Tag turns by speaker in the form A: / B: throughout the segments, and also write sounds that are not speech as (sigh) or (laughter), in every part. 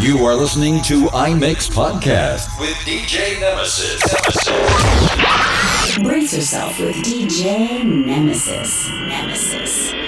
A: You are listening to iMix Podcast with DJ Nemesis. Nemesis.
B: Brace yourself with DJ Nemesis. Nemesis.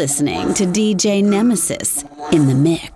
B: Listening to DJ Nemesis in the mix.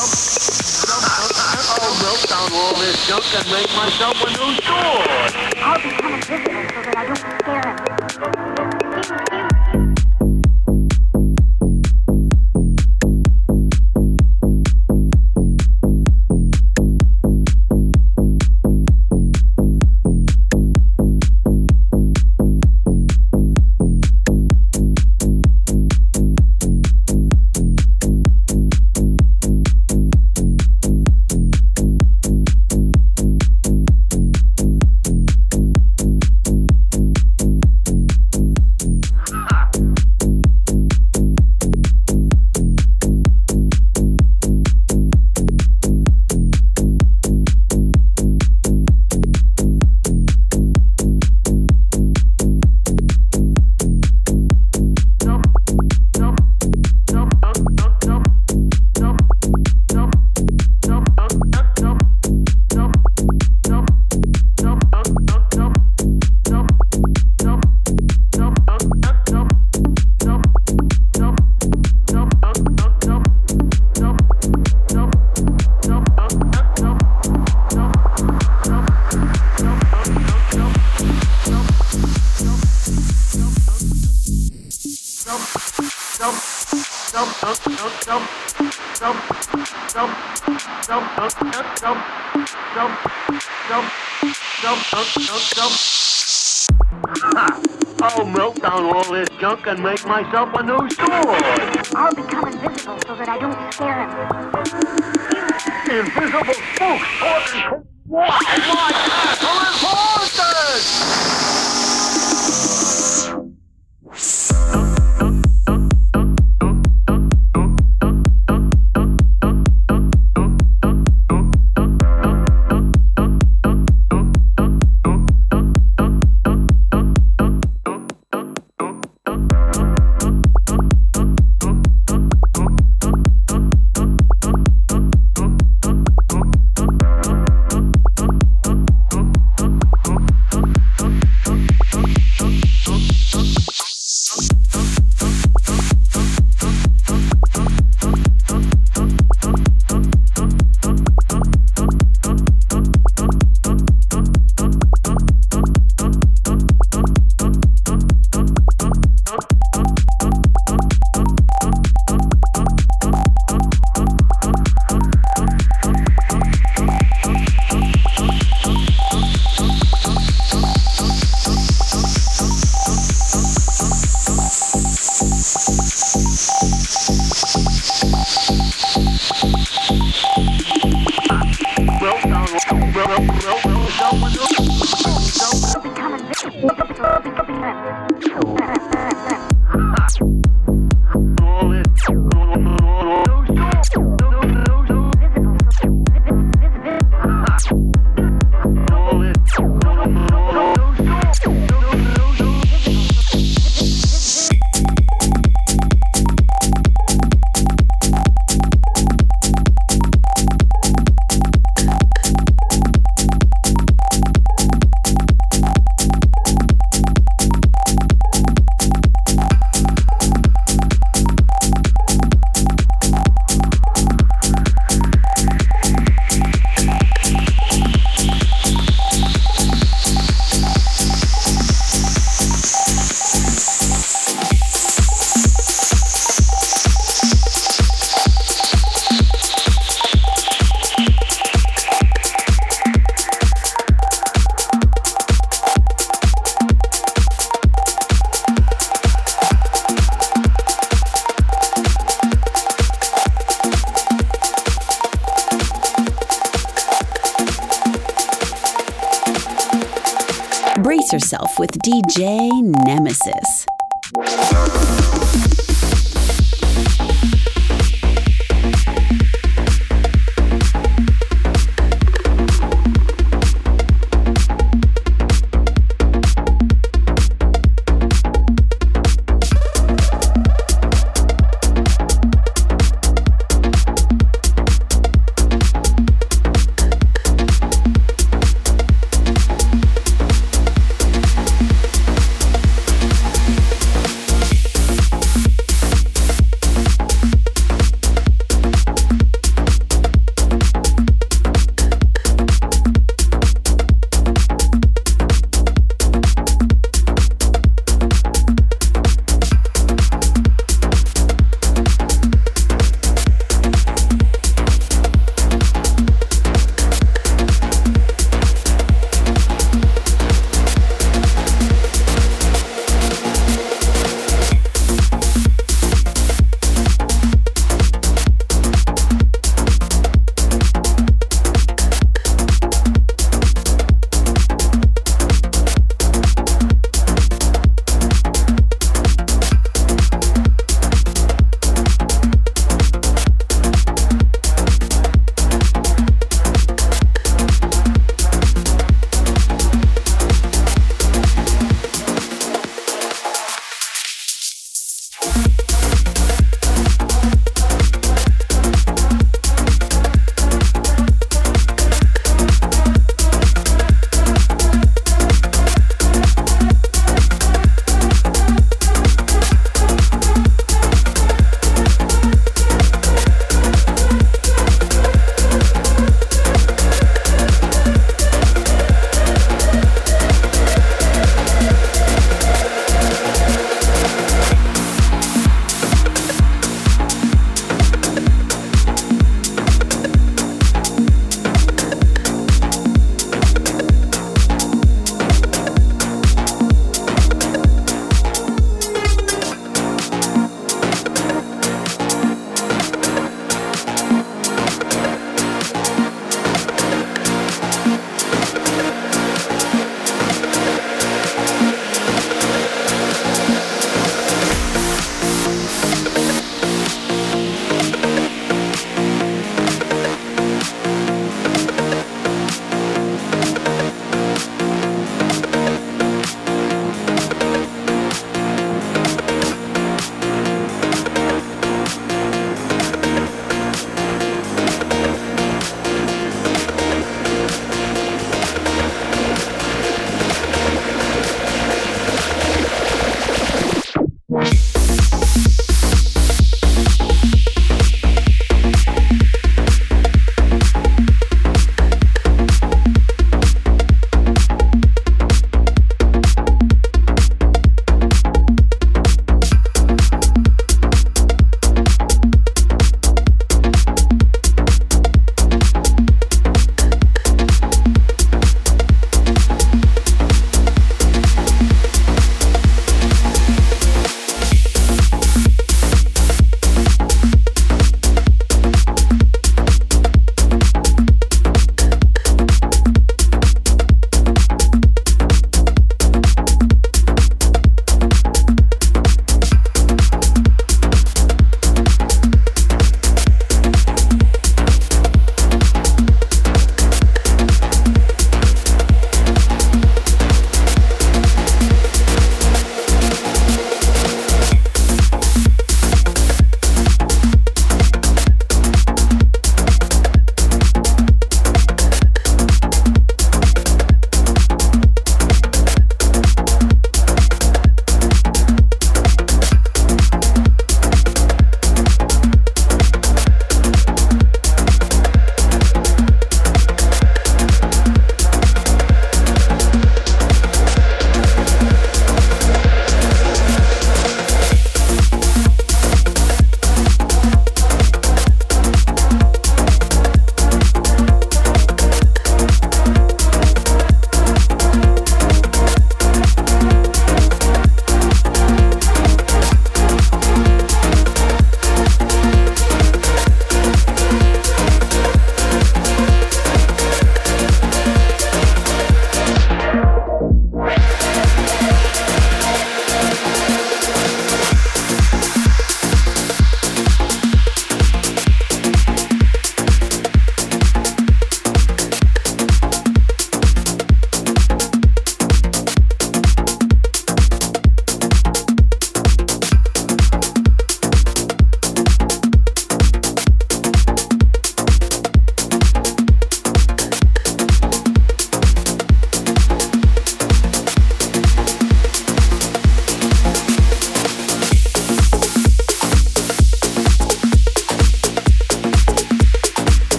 B: I'll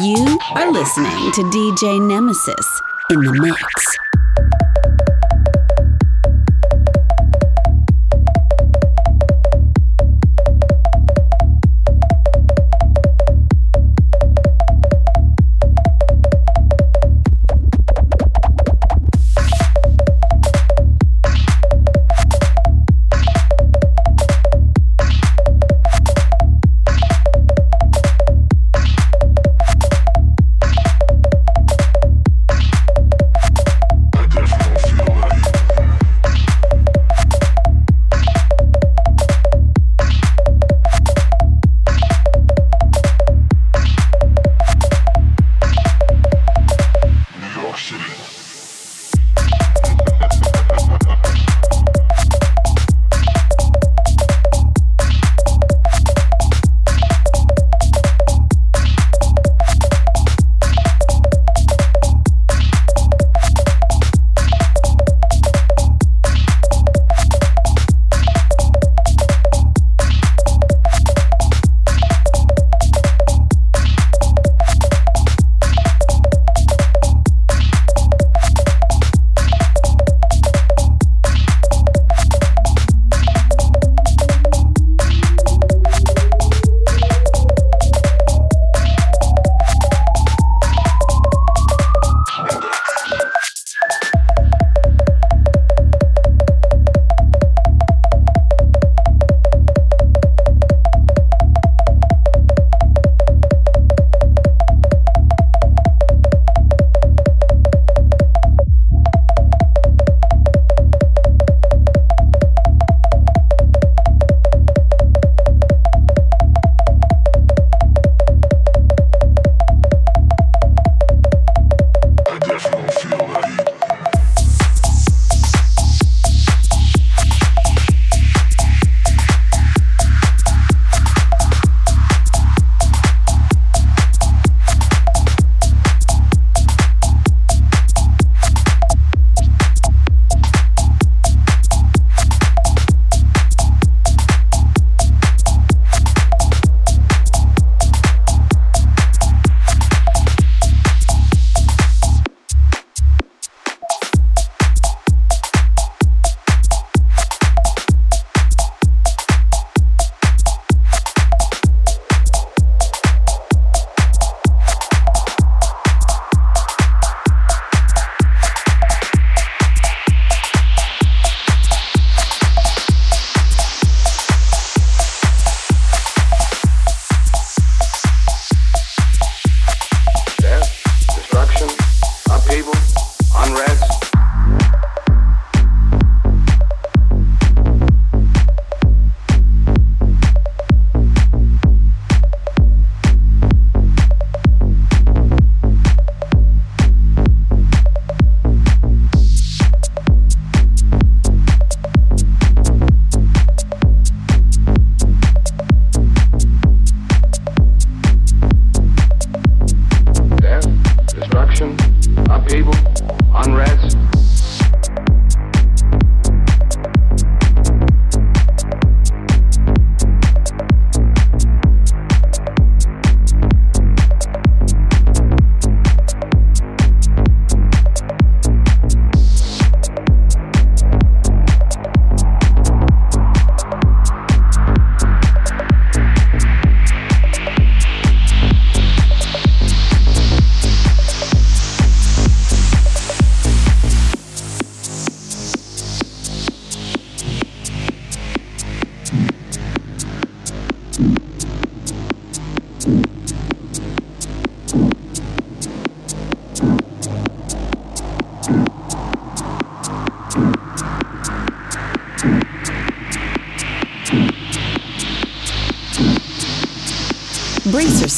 B: You are listening to DJ Nemesis in the mix.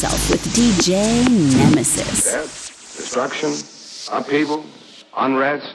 B: DJ Nemesis.
C: Death, destruction, upheaval, unrest.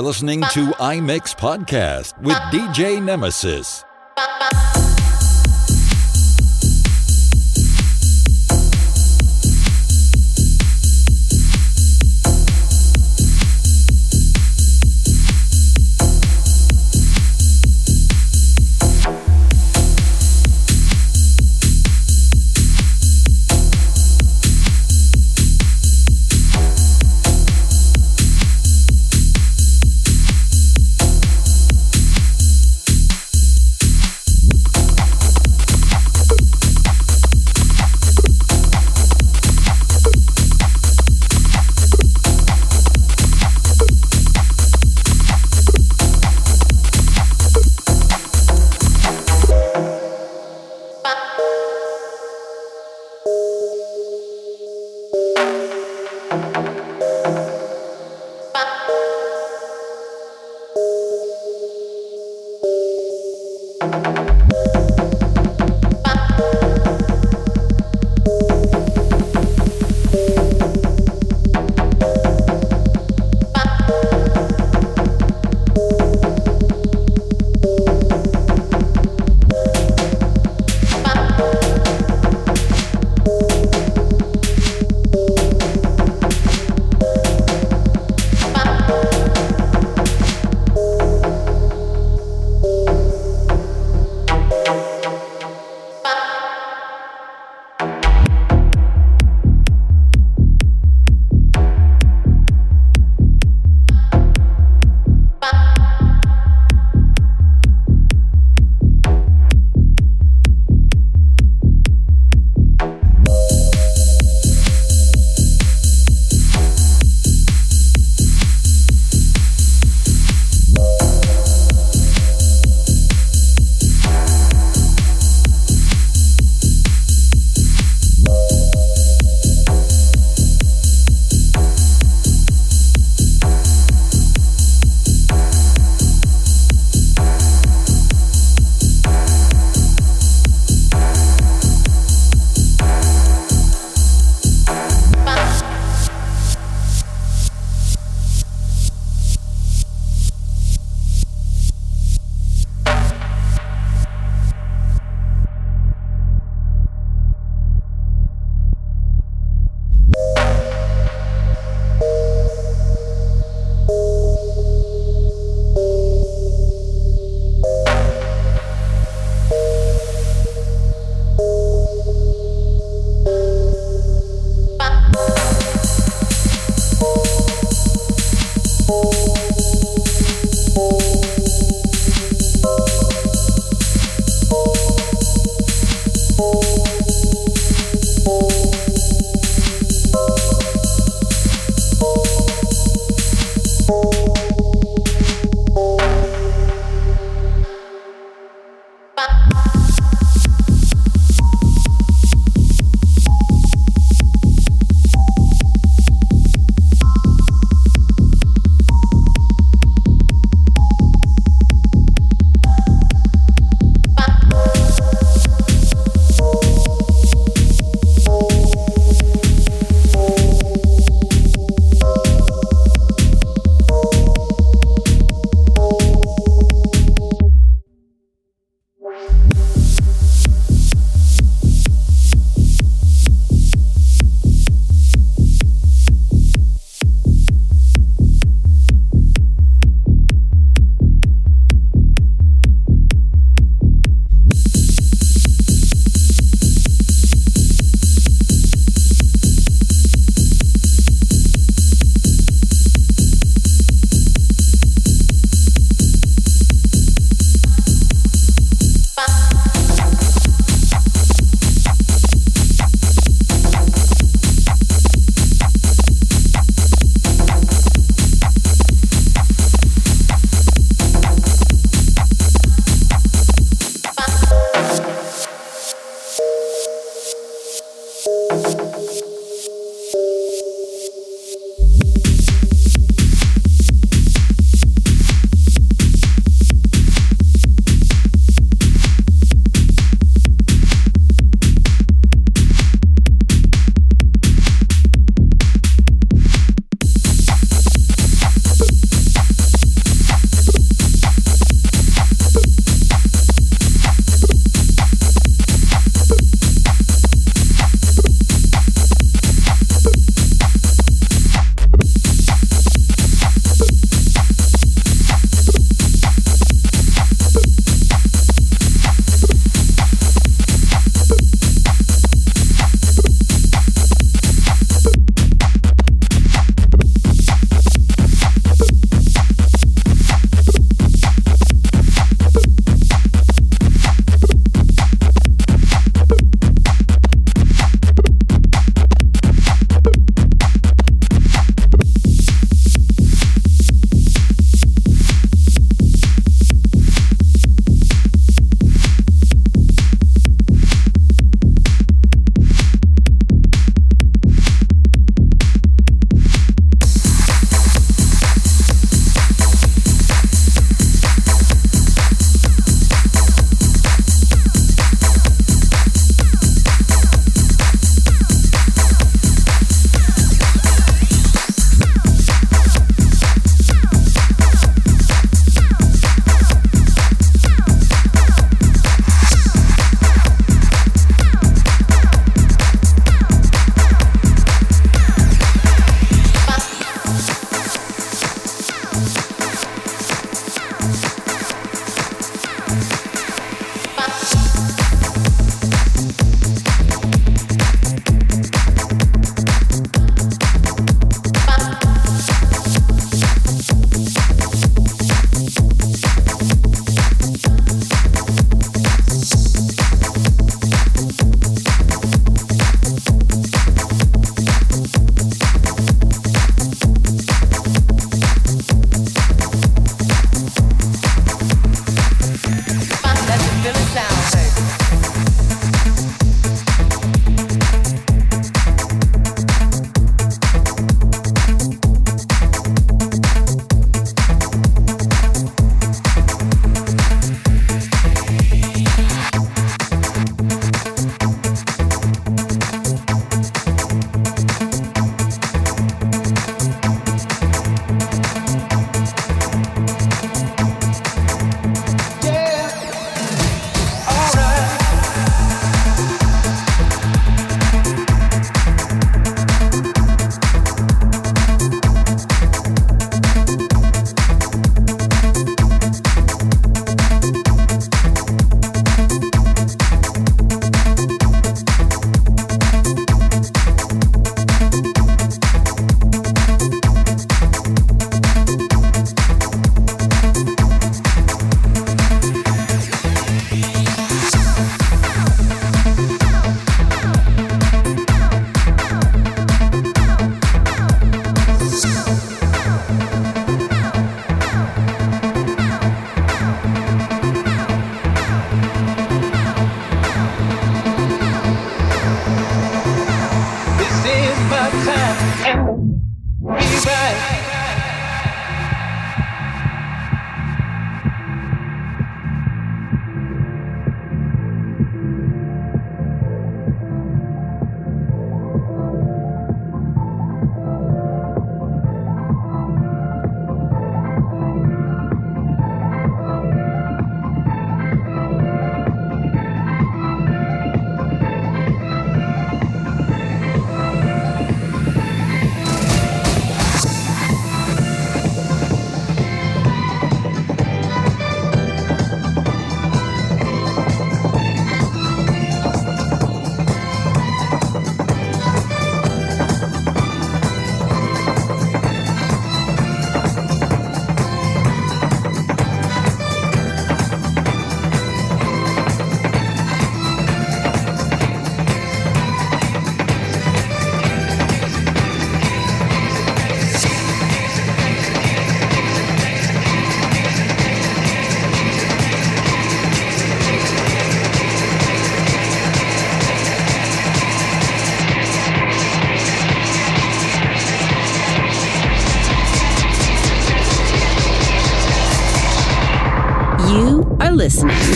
B: Are listening to (laughs) iMix Podcast with DJ Nemesis.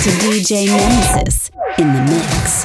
B: to DJ Nemesis in the mix.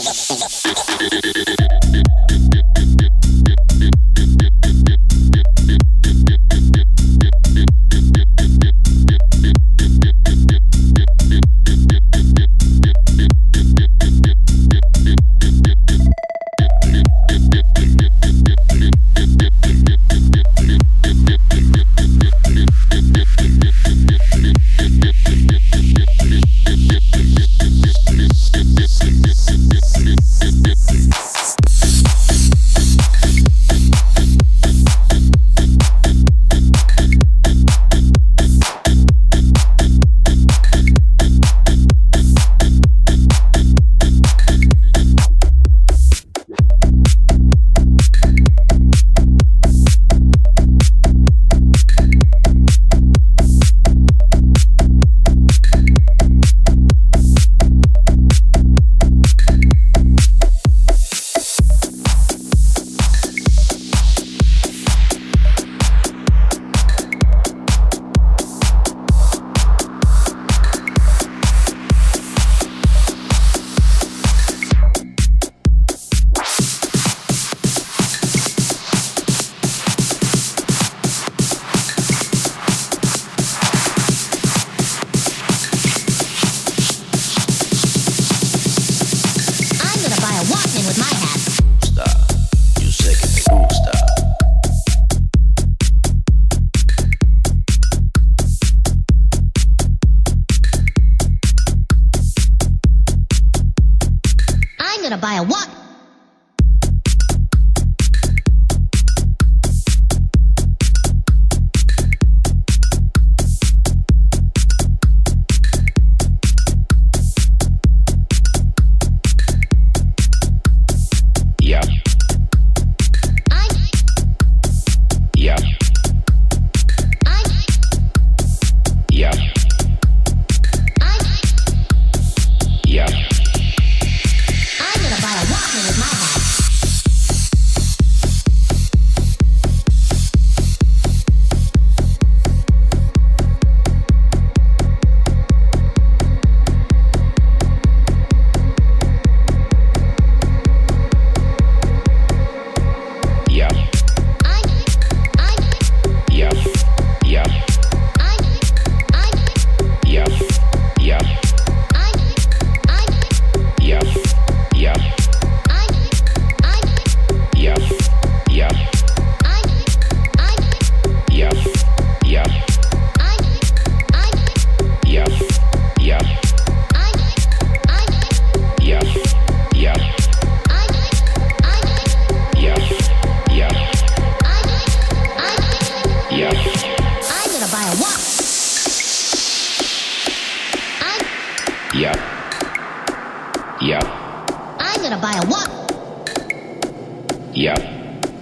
A: Yep.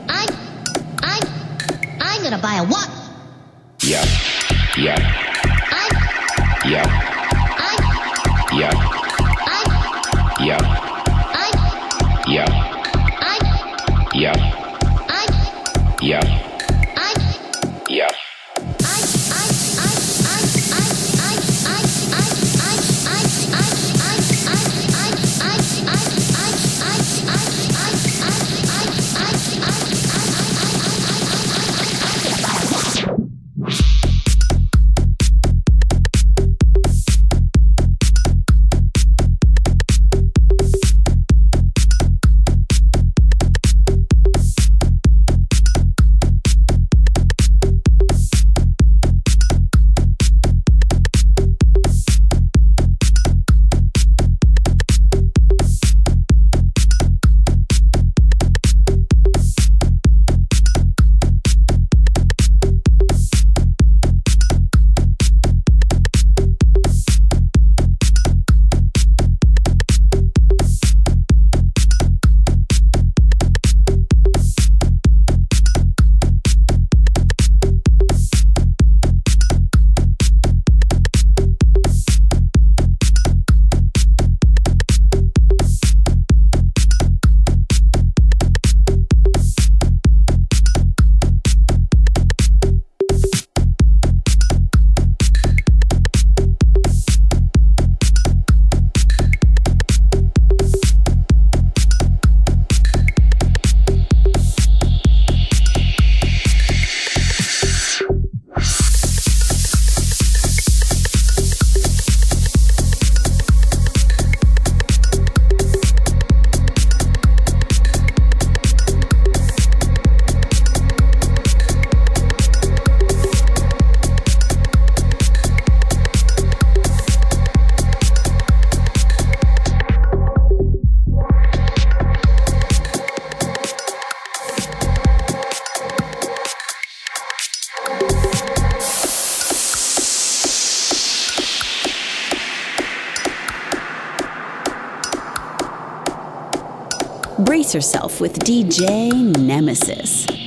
A: I'm, I'm, I'm gonna buy a watch. Yep.
B: Yep. I'm, Yep. I'm, Yep. I'm, Yep. I'm,
D: Yep. I'm, Yep. I'm, yeah. herself with DJ Nemesis.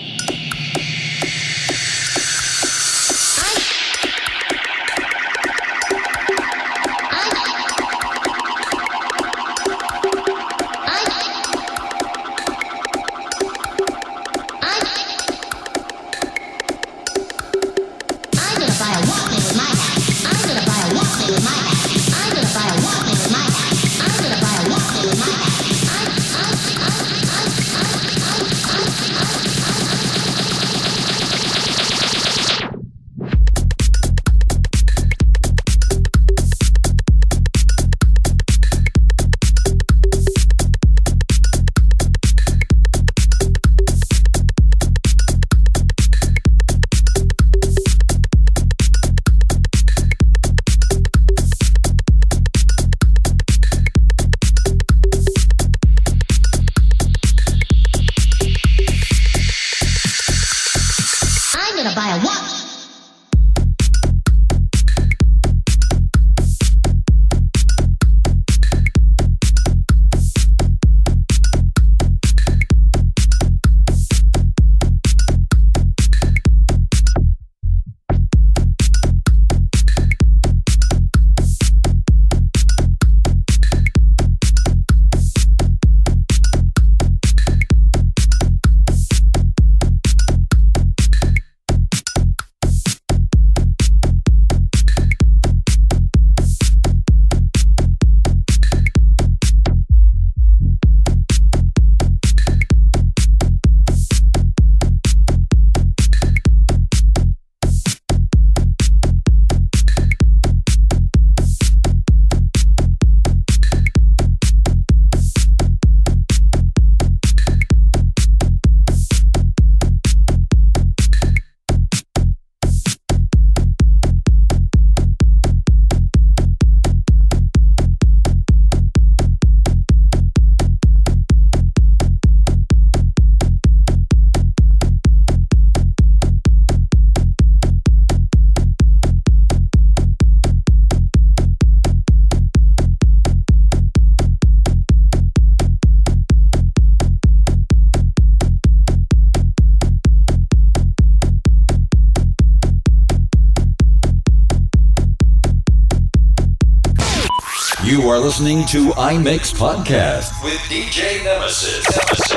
A: Are listening to iMix Podcast with DJ Nemesis. Nemesis.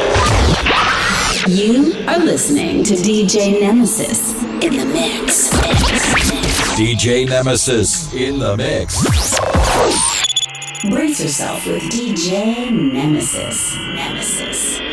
B: You are listening to DJ Nemesis in the mix.
A: DJ Nemesis in the mix.
B: Brace yourself with DJ Nemesis. Nemesis.